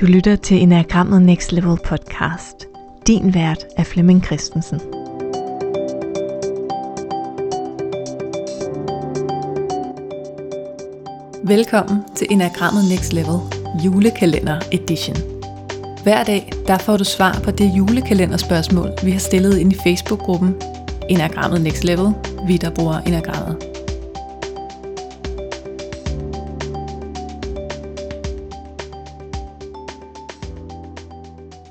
Du lytter til Enagrammet Next Level podcast. Din vært er Flemming Christensen. Velkommen til Enagrammet Next Level julekalender edition. Hver dag der får du svar på det julekalenderspørgsmål, vi har stillet ind i Facebook-gruppen Enagrammet Next Level, vi der bruger Enagrammet.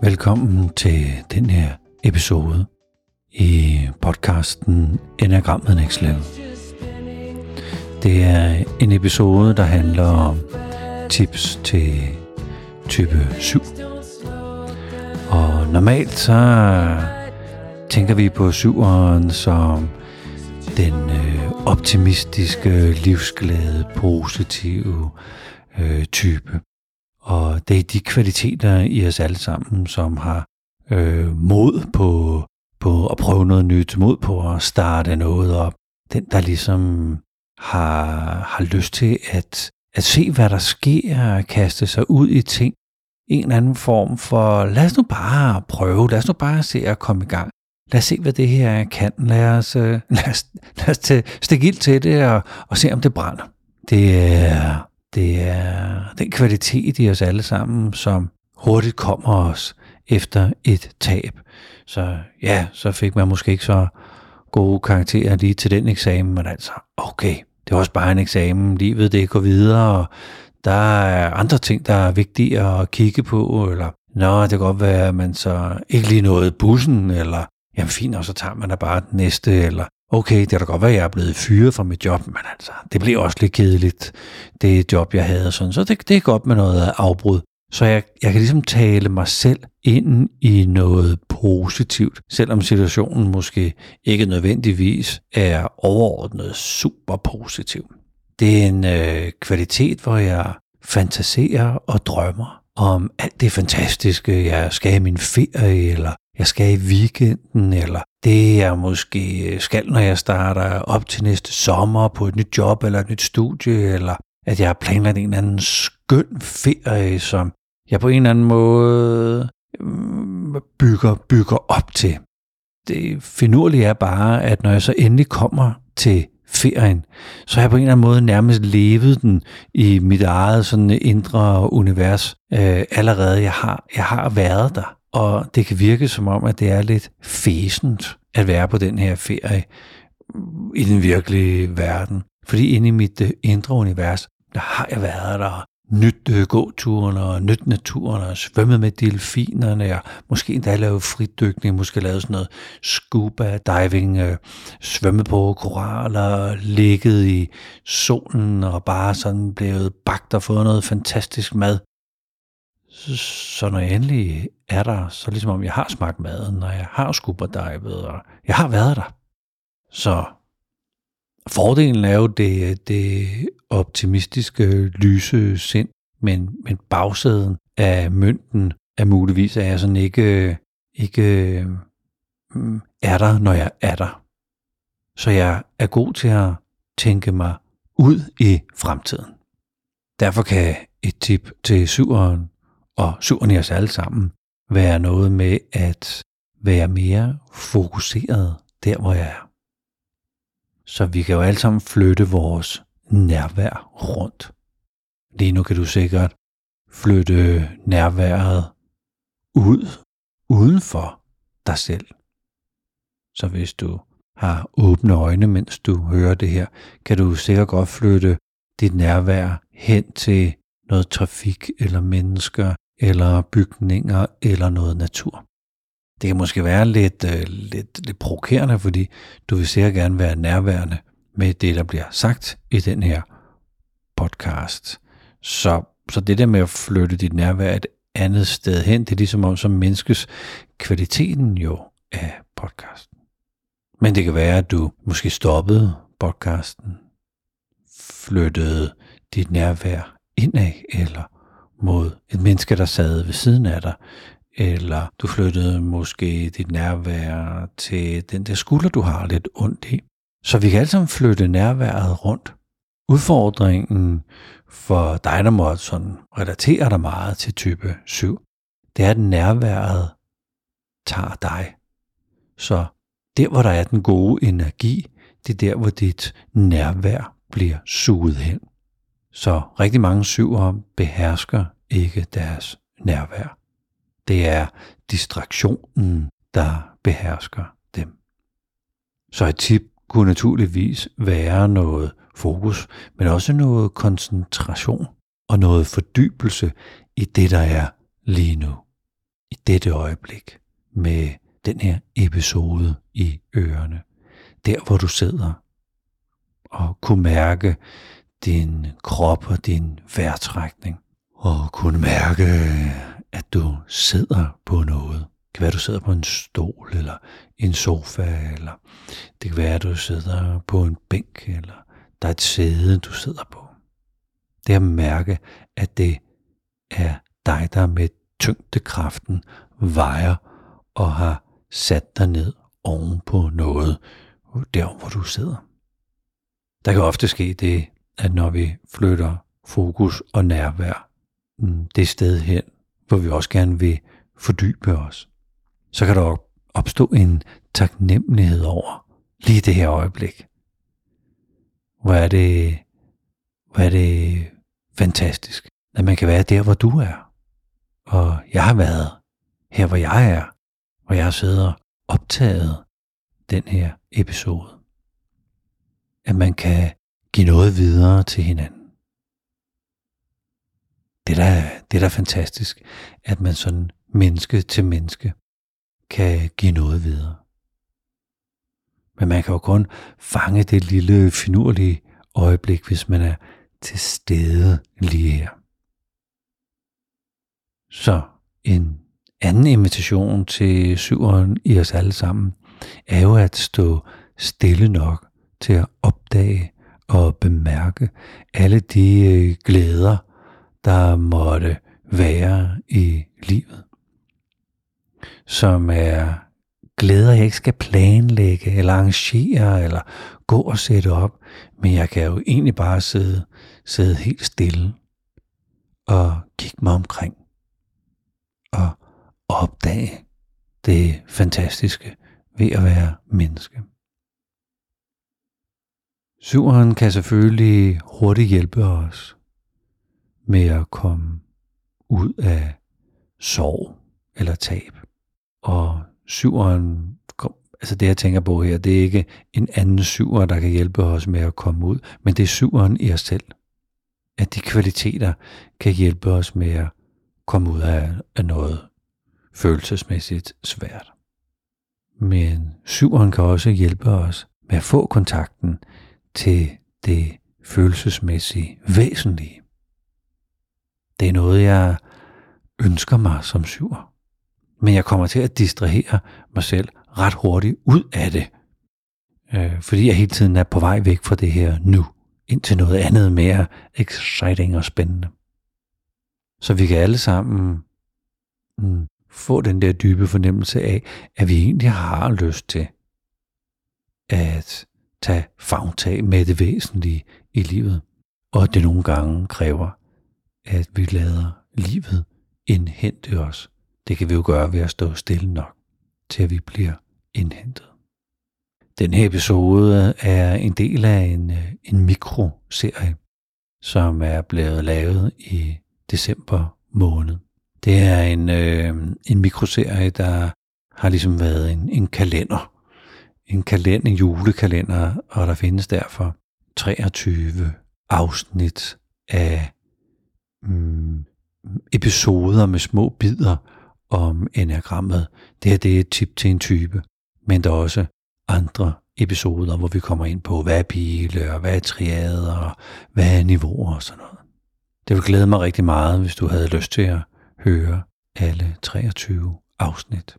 Velkommen til den her episode i podcasten Enagrammet Next Level. Det er en episode, der handler om tips til type 7. Og normalt så tænker vi på syveren som den øh, optimistiske, livsglade, positive øh, type. Og det er de kvaliteter i os alle sammen, som har øh, mod på, på at prøve noget nyt, mod på at starte noget op. Den, der ligesom har, har lyst til at, at se, hvad der sker, og kaste sig ud i ting. En eller anden form for, lad os nu bare prøve, lad os nu bare se at komme i gang. Lad os se, hvad det her kan. Lad os, øh, lad os, lad os stikke ild til det og, og se, om det brænder. Det er, det er den kvalitet i os alle sammen, som hurtigt kommer os efter et tab. Så ja, så fik man måske ikke så gode karakterer lige til den eksamen, men altså, okay, det var også bare en eksamen, livet det går videre, og der er andre ting, der er vigtige at kigge på, eller nå, det kan godt være, at man så ikke lige nåede bussen, eller jamen fint, og så tager man da bare den næste, eller okay, det kan da godt være, at jeg er blevet fyret fra mit job, men altså, det blev også lidt kedeligt, det job, jeg havde. Sådan. Så det, det er godt med noget afbrud. Så jeg, jeg kan ligesom tale mig selv ind i noget positivt, selvom situationen måske ikke nødvendigvis er overordnet super positiv. Det er en øh, kvalitet, hvor jeg fantaserer og drømmer om alt det fantastiske, jeg skal i min ferie, eller jeg skal i weekenden, eller det jeg måske øh, skal, når jeg starter op til næste sommer på et nyt job eller et nyt studie, eller at jeg har planlagt en eller anden skøn ferie, som jeg på en eller anden måde mm, bygger, bygger op til. Det finurlige er bare, at når jeg så endelig kommer til ferien, så har jeg på en eller anden måde nærmest levet den i mit eget sådan indre univers øh, allerede. Jeg har, jeg har været der. Og det kan virke som om, at det er lidt fæsent at være på den her ferie i den virkelige verden. Fordi inde i mit øh, indre univers, der har jeg været der, nyt øh, gåturen og nyt naturen og svømmet med delfinerne og måske endda lavet fridykning, måske lavet sådan noget scuba diving, øh, svømmet på koraller, ligget i solen og bare sådan blevet bagt og fået noget fantastisk mad. Så når jeg endelig er der, så ligesom om jeg har smagt maden, og jeg har scuba-divet, og jeg har været der. Så fordelen er jo det, det optimistiske, lyse sind, men, men bagsiden af mønten er muligvis, at jeg sådan ikke, ikke mm, er der, når jeg er der. Så jeg er god til at tænke mig ud i fremtiden. Derfor kan et tip til syveren og syvende os alle sammen være noget med at være mere fokuseret der, hvor jeg er. Så vi kan jo alle sammen flytte vores nærvær rundt. Lige nu kan du sikkert flytte nærværet ud, uden for dig selv. Så hvis du har åbne øjne, mens du hører det her, kan du sikkert godt flytte dit nærvær hen til noget trafik eller mennesker eller bygninger eller noget natur. Det kan måske være lidt, øh, lidt, lidt provokerende, fordi du vil sikkert gerne være nærværende med det, der bliver sagt i den her podcast. Så, så det der med at flytte dit nærvær et andet sted hen, det er ligesom om, som menneskes kvaliteten jo af podcasten. Men det kan være, at du måske stoppede podcasten, flyttede dit nærvær indad, eller mod et menneske, der sad ved siden af dig, eller du flyttede måske dit nærvær til den der skulder, du har lidt ondt i. Så vi kan alle sammen flytte nærværet rundt. udfordringen for dig, der måtte sådan relatere dig meget til type 7, det er, at nærværet tager dig. Så der, hvor der er den gode energi, det er der, hvor dit nærvær bliver suget hen. Så rigtig mange syvere behersker ikke deres nærvær. Det er distraktionen, der behersker dem. Så et tip kunne naturligvis være noget fokus, men også noget koncentration og noget fordybelse i det, der er lige nu. I dette øjeblik med den her episode i ørerne. Der, hvor du sidder og kunne mærke din krop og din vejrtrækning. Og kunne mærke, at du sidder på noget. Det kan være, at du sidder på en stol, eller en sofa, eller det kan være, at du sidder på en bænk, eller der er et sæde, du sidder på. Det er at mærke, at det er dig, der med tyngdekraften vejer og har sat dig ned oven på noget, der hvor du sidder. Der kan ofte ske det, at når vi flytter fokus og nærvær mm, det sted hen, hvor vi også gerne vil fordybe os, så kan der opstå en taknemmelighed over lige det her øjeblik. Hvor er det, hvor er det fantastisk, at man kan være der, hvor du er. Og jeg har været her, hvor jeg er, hvor jeg sidder optaget den her episode. At man kan give noget videre til hinanden. Det er det er da fantastisk, at man sådan menneske til menneske kan give noget videre. Men man kan jo kun fange det lille finurlige øjeblik, hvis man er til stede lige her. Så en anden invitation til syveren i os alle sammen er jo at stå stille nok til at opdage og bemærke alle de øh, glæder, der måtte være i livet. Som er glæder, jeg ikke skal planlægge eller arrangere eller gå og sætte op, men jeg kan jo egentlig bare sidde, sidde helt stille og kigge mig omkring og opdage det fantastiske ved at være menneske. Syveren kan selvfølgelig hurtigt hjælpe os med at komme ud af sorg eller tab. Og syveren, altså det jeg tænker på her, det er ikke en anden syver, der kan hjælpe os med at komme ud, men det er syveren i os selv. At de kvaliteter kan hjælpe os med at komme ud af, af noget følelsesmæssigt svært. Men syveren kan også hjælpe os med at få kontakten til det følelsesmæssige væsentlige. Det er noget, jeg ønsker mig som syver. Men jeg kommer til at distrahere mig selv ret hurtigt ud af det. Øh, fordi jeg hele tiden er på vej væk fra det her nu, ind til noget andet mere exciting og spændende. Så vi kan alle sammen mm, få den der dybe fornemmelse af, at vi egentlig har lyst til at tage fagtag med det væsentlige i livet, og at det nogle gange kræver, at vi lader livet indhente os. Det kan vi jo gøre ved at stå stille nok, til at vi bliver indhentet. Den her episode er en del af en, øh, en mikroserie, som er blevet lavet i december måned. Det er en, øh, en mikroserie, der har ligesom været en, en kalender. En kalender, en julekalender, og der findes derfor 23 afsnit af mm, episoder med små bidder om enagrammet. Det her det er et tip til en type, men der er også andre episoder, hvor vi kommer ind på, hvad er pile, og hvad er triader, og hvad er niveauer og sådan noget. Det vil glæde mig rigtig meget, hvis du havde lyst til at høre alle 23 afsnit.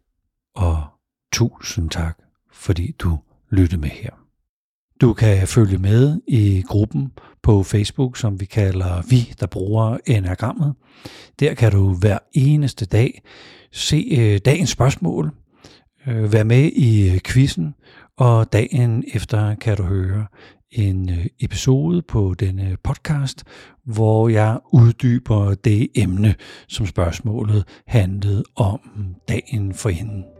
Og tusind tak, fordi du lyttede med her. Du kan følge med i gruppen på Facebook, som vi kalder Vi, der bruger enagrammet. Der kan du hver eneste dag se øh, dagens spørgsmål, øh, være med i øh, quizzen, og dagen efter kan du høre en episode på denne podcast, hvor jeg uddyber det emne, som spørgsmålet handlede om dagen for hende.